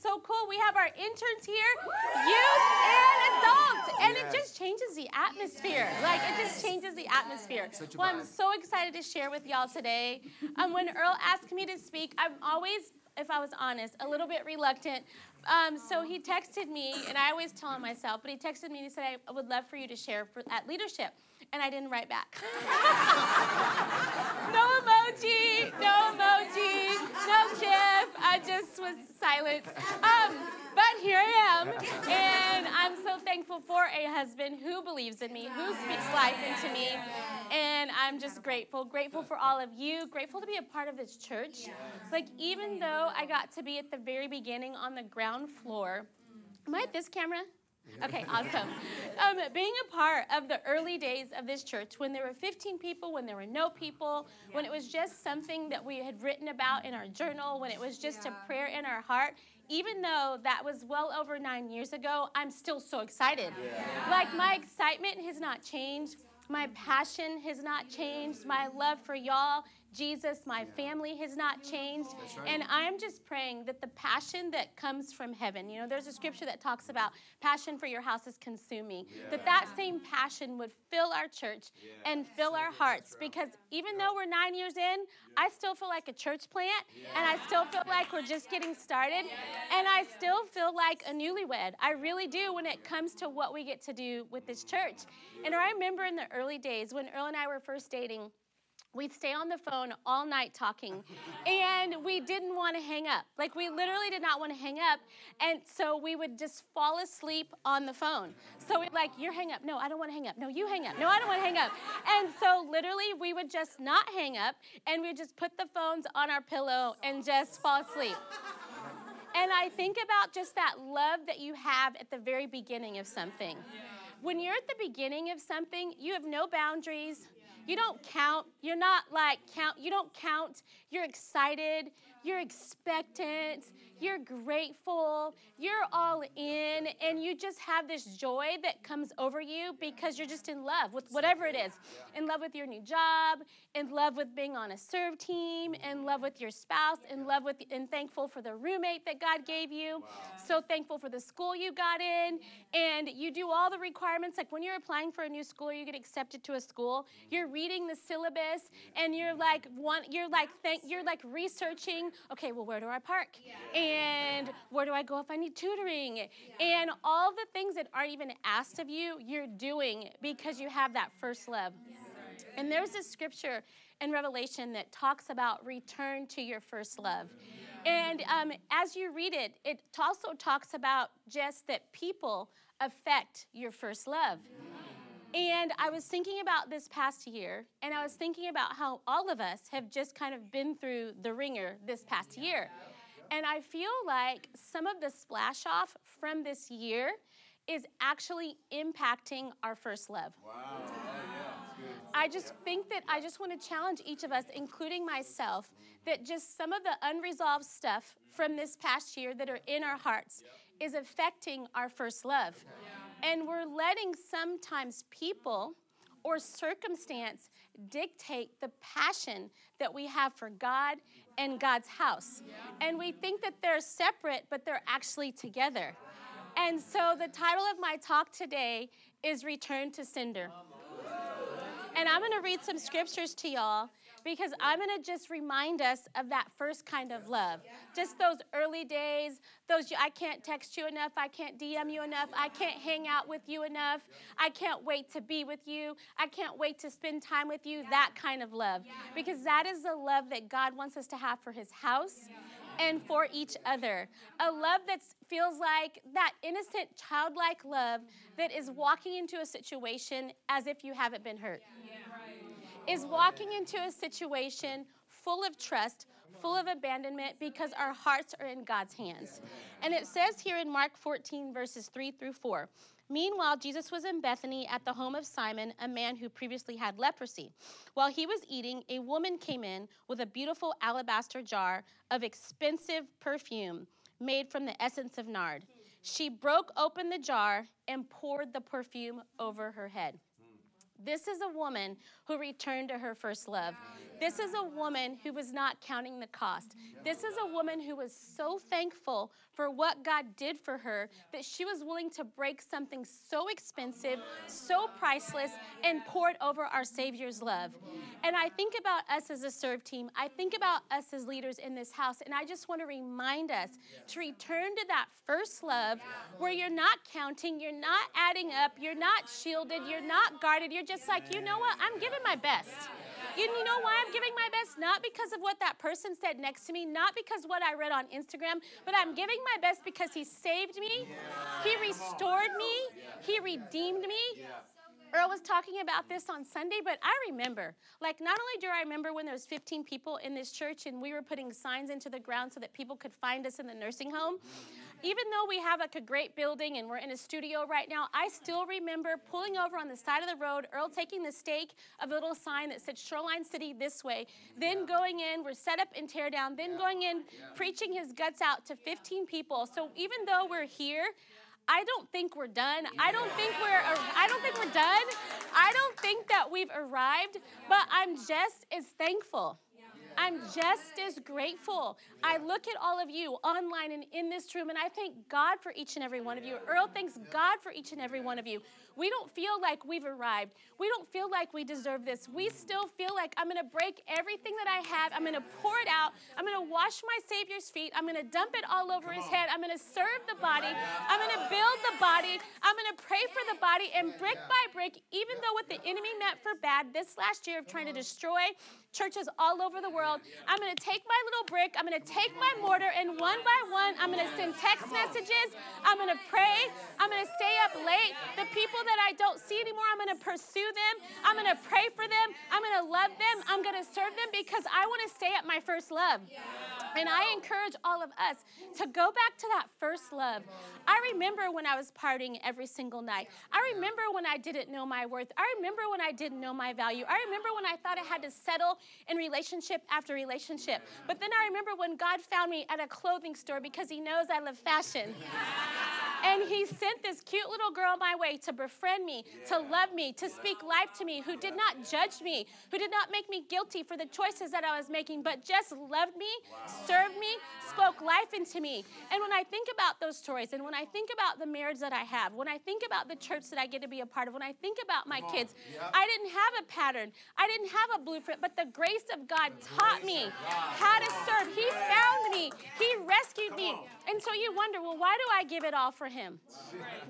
so cool. We have our interns here, youth and adults, and it just changes the atmosphere. Like it just changes the atmosphere. Such a Well, I'm so excited to share with y'all today. Um, when Earl asked me to speak, I'm always, if I was honest, a little bit reluctant. Um, so he texted me, and I always tell him myself, but he texted me and he said, I would love for you to share for, at leadership. And I didn't write back. no emoji, no emoji, no gif. I just was silent. Um, but here I am, and I'm so thankful for a husband who believes in me, who speaks life into me, and I'm just grateful. Grateful for all of you. Grateful to be a part of this church. Like even though I got to be at the very beginning on the ground floor. Am I at this camera? Okay, awesome. Um, being a part of the early days of this church, when there were 15 people, when there were no people, when it was just something that we had written about in our journal, when it was just a prayer in our heart, even though that was well over nine years ago, I'm still so excited. Like, my excitement has not changed. My passion has not changed. My love for y'all, Jesus, my family has not changed. And I'm just praying that the passion that comes from heaven, you know, there's a scripture that talks about passion for your house is consuming, that that same passion would fill our church and fill our hearts. Because even though we're nine years in, I still feel like a church plant, and I still feel like we're just getting started, and I still feel like a newlywed. I really do when it comes to what we get to do with this church. And I remember in the early days when Earl and I were first dating, we'd stay on the phone all night talking and we didn't want to hang up. Like we literally did not want to hang up and so we would just fall asleep on the phone. So we'd like you're hang up. No i don't want to hang up. No you hang up. No i don't want to hang up. And so literally we would just not hang up and we'd just put the phones on our pillow and just fall asleep. And I think about just that love that you have at the very beginning of something. When you're at the beginning of something, you have no boundaries. You don't count. You're not like count. You don't count. You're excited. You're expectant. You're grateful. You're all in. And you just have this joy that comes over you because you're just in love with whatever it is. In love with your new job, in love with being on a serve team, in love with your spouse, in love with and thankful for the roommate that God gave you. So thankful for the school you got in. And you do all the requirements. Like when you're applying for a new school, you get accepted to a school. You're reading the syllabus and you're like one you're like thank you're like researching, okay, well where do I park? And where do I go if I need tutoring? And all the things that aren't even asked of you, you're doing because you have that first love. And there's a scripture in Revelation that talks about return to your first love. And um, as you read it, it also talks about just that people affect your first love. And I was thinking about this past year, and I was thinking about how all of us have just kind of been through the ringer this past year. And I feel like some of the splash off from this year is actually impacting our first love. Oh, I just think that I just want to challenge each of us, including myself, that just some of the unresolved stuff from this past year that are in our hearts is affecting our first love. And we're letting sometimes people or circumstance dictate the passion that we have for God and God's house. And we think that they're separate, but they're actually together. And so the title of my talk today is Return to Sender. And I'm going to read some scriptures to y'all because I'm going to just remind us of that first kind of love. Just those early days, those I can't text you enough, I can't DM you enough, I can't hang out with you enough, I can't wait to be with you, I can't wait to spend time with you, that kind of love. Because that is the love that God wants us to have for his house and for each other. A love that feels like that innocent, childlike love that is walking into a situation as if you haven't been hurt. Is walking into a situation full of trust, full of abandonment because our hearts are in God's hands. And it says here in Mark 14, verses 3 through 4. Meanwhile, Jesus was in Bethany at the home of Simon, a man who previously had leprosy. While he was eating, a woman came in with a beautiful alabaster jar of expensive perfume made from the essence of nard. She broke open the jar and poured the perfume over her head. This is a woman who returned to her first love. This is a woman who was not counting the cost. This is a woman who was so thankful for what God did for her that she was willing to break something so expensive, so priceless, and pour it over our Savior's love. And I think about us as a serve team. I think about us as leaders in this house, and I just want to remind us to return to that first love where you're not counting, you're not adding up, you're not shielded, you're not guarded. You're just like, you know what? I'm giving my best. You, know why I'm giving my best? Not because of what that person said next to me, not because what I read on Instagram, but I'm giving my best because he saved me, he restored me, he redeemed me. Earl was talking about this on Sunday, but I remember, like, not only do I remember when there was 15 people in this church and we were putting signs into the ground so that people could find us in the nursing home, even though we have like a great building and we're in a studio right now, I still remember pulling over on the side of the road, Earl taking the stake of a little sign that said Shoreline City this way, then going in, we're set up and tear down, then going in, preaching his guts out to 15 people. So even though we're here, I don't think we're done. I don't think we're I don't think we're done. I don't think that we've arrived, but I'm just as thankful. I'm just as grateful. I look at all of you online and in this room, and I thank God for each and every one of you. Earl thanks God for each and every one of you. We don't feel like we've arrived. We don't feel like we deserve this. We still feel like I'm going to break everything that I have. I'm going to pour it out. I'm going to wash my Savior's feet. I'm going to dump it all over his head. I'm going to serve the body. I'm going to build the body. I'm going to pray for the body. And brick by brick, even though what the enemy meant for bad this last year of trying to destroy churches all over the world, I'm going to take my little brick. I'm going to take my mortar, and one by one, I'm going to send text messages. I'm going to pray. I'm going to stay up late. The people that I don't see anymore, I'm going to pursue them. I'm going to pray for them. I'm going to love them. I'm going to serve them because I want to stay at my first love. And I encourage all of us to go back to that first love. I remember when I was partying every single night. I remember when I didn't know my worth. I remember when I didn't know my value. I remember when I thought I had to settle in relationship after relationship. But then I remember when God found me at a clothing store because He knows I love fashion. And he sent this cute little girl my way to befriend me, to love me, to speak life to me, who did not judge me, who did not make me guilty for the choices that I was making, but just loved me, served me, spoke life into me. And when I think about those stories, and when I think about the marriage that I have, when I think about the church that I get to be a part of, when I think about my kids, I didn't have a pattern, I didn't have a blueprint, but the grace of God taught me how to serve. He found me, He rescued me. And so you wonder, well, why do I give it all for Him?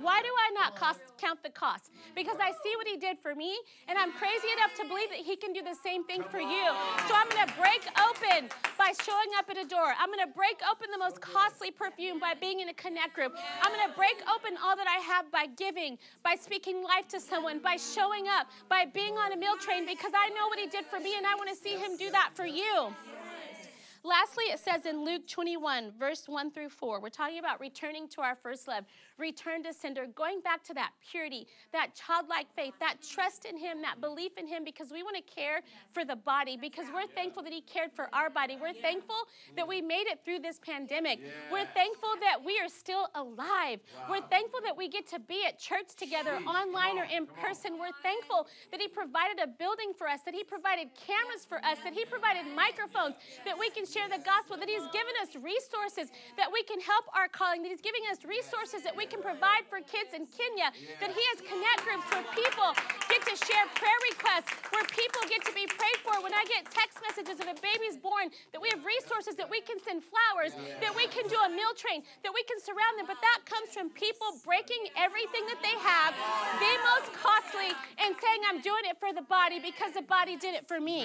Why do I not cost, count the cost? Because I see what He did for me, and I'm crazy enough to believe that He can do the same thing for you. So I'm going to break open by showing up at a door. I'm going to break open the most costly perfume by being in a connect group. I'm going to break open all that I have by giving, by speaking life to someone, by showing up, by being on a meal train because I know what He did for me, and I want to see Him do that for you. Lastly, it says in Luke 21, verse 1 through 4, we're talking about returning to our first love return to sender, going back to that purity, that childlike faith, that trust in Him, that belief in Him, because we want to care for the body, because we're thankful that He cared for our body. We're thankful that we made it through this pandemic. We're thankful that we are still alive. We're thankful that we get to be at church together, online or in person. We're thankful that He provided a building for us, that He provided cameras for us, that He provided microphones, that we can share the gospel, that He's given us resources, that we can help our calling, that He's giving us resources that we can provide for kids in Kenya, that He has connect groups where people get to share prayer requests, where people get to be prayed for. When I get text messages of a baby's born, that we have resources that we can send flowers, that we can do a meal train, that we can surround them. But that comes from people breaking everything that they have, the most costly, and saying, I'm doing it for the body because the body did it for me.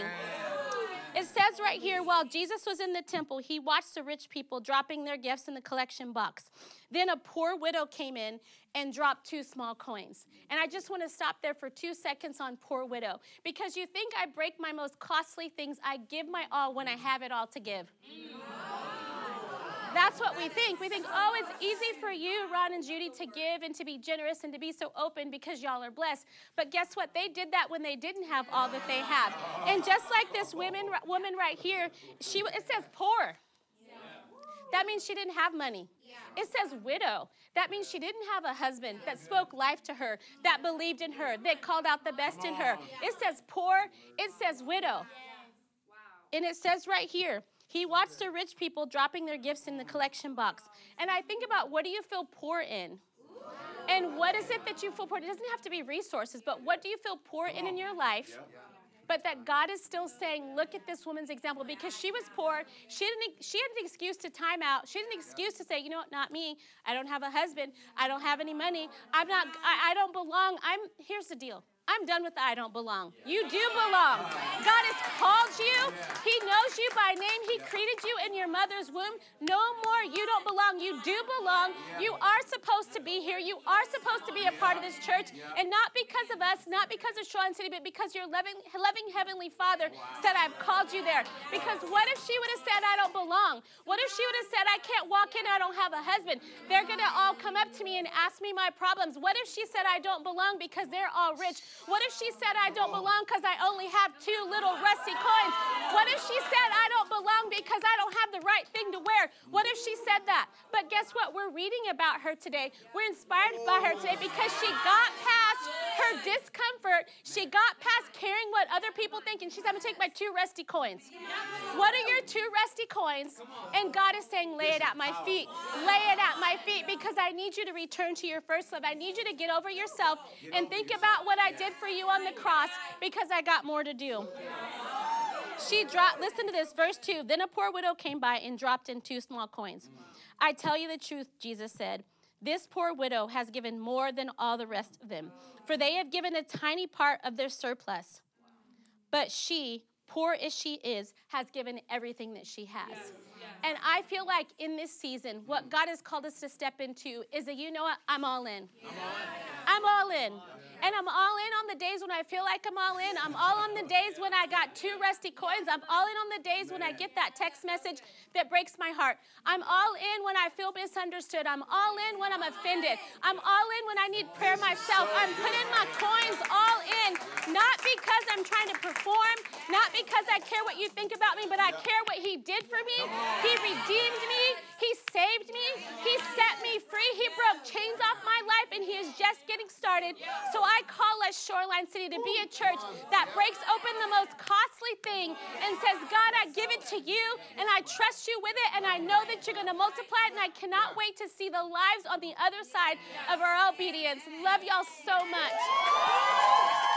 It says right here, while Jesus was in the temple, he watched the rich people dropping their gifts in the collection box. Then a poor widow came in and dropped two small coins. And I just want to stop there for two seconds on poor widow because you think I break my most costly things, I give my all when I have it all to give. That's what we think. We think, oh, it's easy for you, Ron and Judy, to give and to be generous and to be so open because y'all are blessed. But guess what? They did that when they didn't have all that they have. And just like this woman, woman right here, she it says poor. That means she didn't have money. It says widow. That means she didn't have a husband that spoke life to her, that believed in her, that called out the best in her. It says poor. It says widow. And it says right here, he watched the rich people dropping their gifts in the collection box. And I think about what do you feel poor in? And what is it that you feel poor? It doesn't have to be resources, but what do you feel poor in in your life? But that God is still saying, look at this woman's example because she was poor. She didn't. She had an excuse to time out. She had an excuse to say, you know what, not me. I don't have a husband. I don't have any money. I'm not. I, I don't belong. I'm. Here's the deal. I'm done with the I don't belong. You do belong. God has called you. He knows you by name. He created you in your mother's womb. No more you don't belong. You do belong. You are supposed to be here. You are supposed to be a part of this church. And not because of us, not because of Shoreline City, but because your loving, loving Heavenly Father said, I've called you there. Because what if she would have said, I don't belong? What if she would have said, I can't walk in, I don't have a husband? They're going to all come up to me and ask me my problems. What if she said, I don't belong because they're all rich? What if she said, I don't belong because I only have two little rusty coins? What if she said, I don't belong because I don't have the right thing to wear? What if she said that? But guess what? We're reading about her today. We're inspired by her today because she got past her discomfort. She got past caring what other people think, and she's going to take my two rusty coins. What are your two rusty coins? And God is saying, lay it at my feet. Lay it at my feet because I need you to return to your first love. I need you to get over yourself and think about what I did for you on the cross because I got more to do. She dropped, listen to this, verse 2. Then a poor widow came by and dropped in two small coins. I tell you the truth, Jesus said. This poor widow has given more than all the rest of them, for they have given a tiny part of their surplus. But she, poor as she is, has given everything that she has. Yes. And I feel like in this season, what God has called us to step into is that you know what? I'm all in. I'm all in. And I'm all in on the days when I feel like I'm all in. I'm all on the days when I got two rusty coins. I'm all in on the days when I get that text message that breaks my heart. I'm all in when I feel misunderstood. I'm all in when I'm offended. I'm all in when I need prayer myself. I'm putting my coins all in, not because I'm trying to perform, not because I care what you think about me, but I care what He did for me. He redeemed me. He saved me. He set me free. He broke chains off my life, and He is just getting started. So I call us Shoreline City to be a church that breaks open the most costly thing and says, God, I give it to you, and I trust you with it, and I know that you're going to multiply it, and I cannot wait to see the lives on the other side of our obedience. Love y'all so much.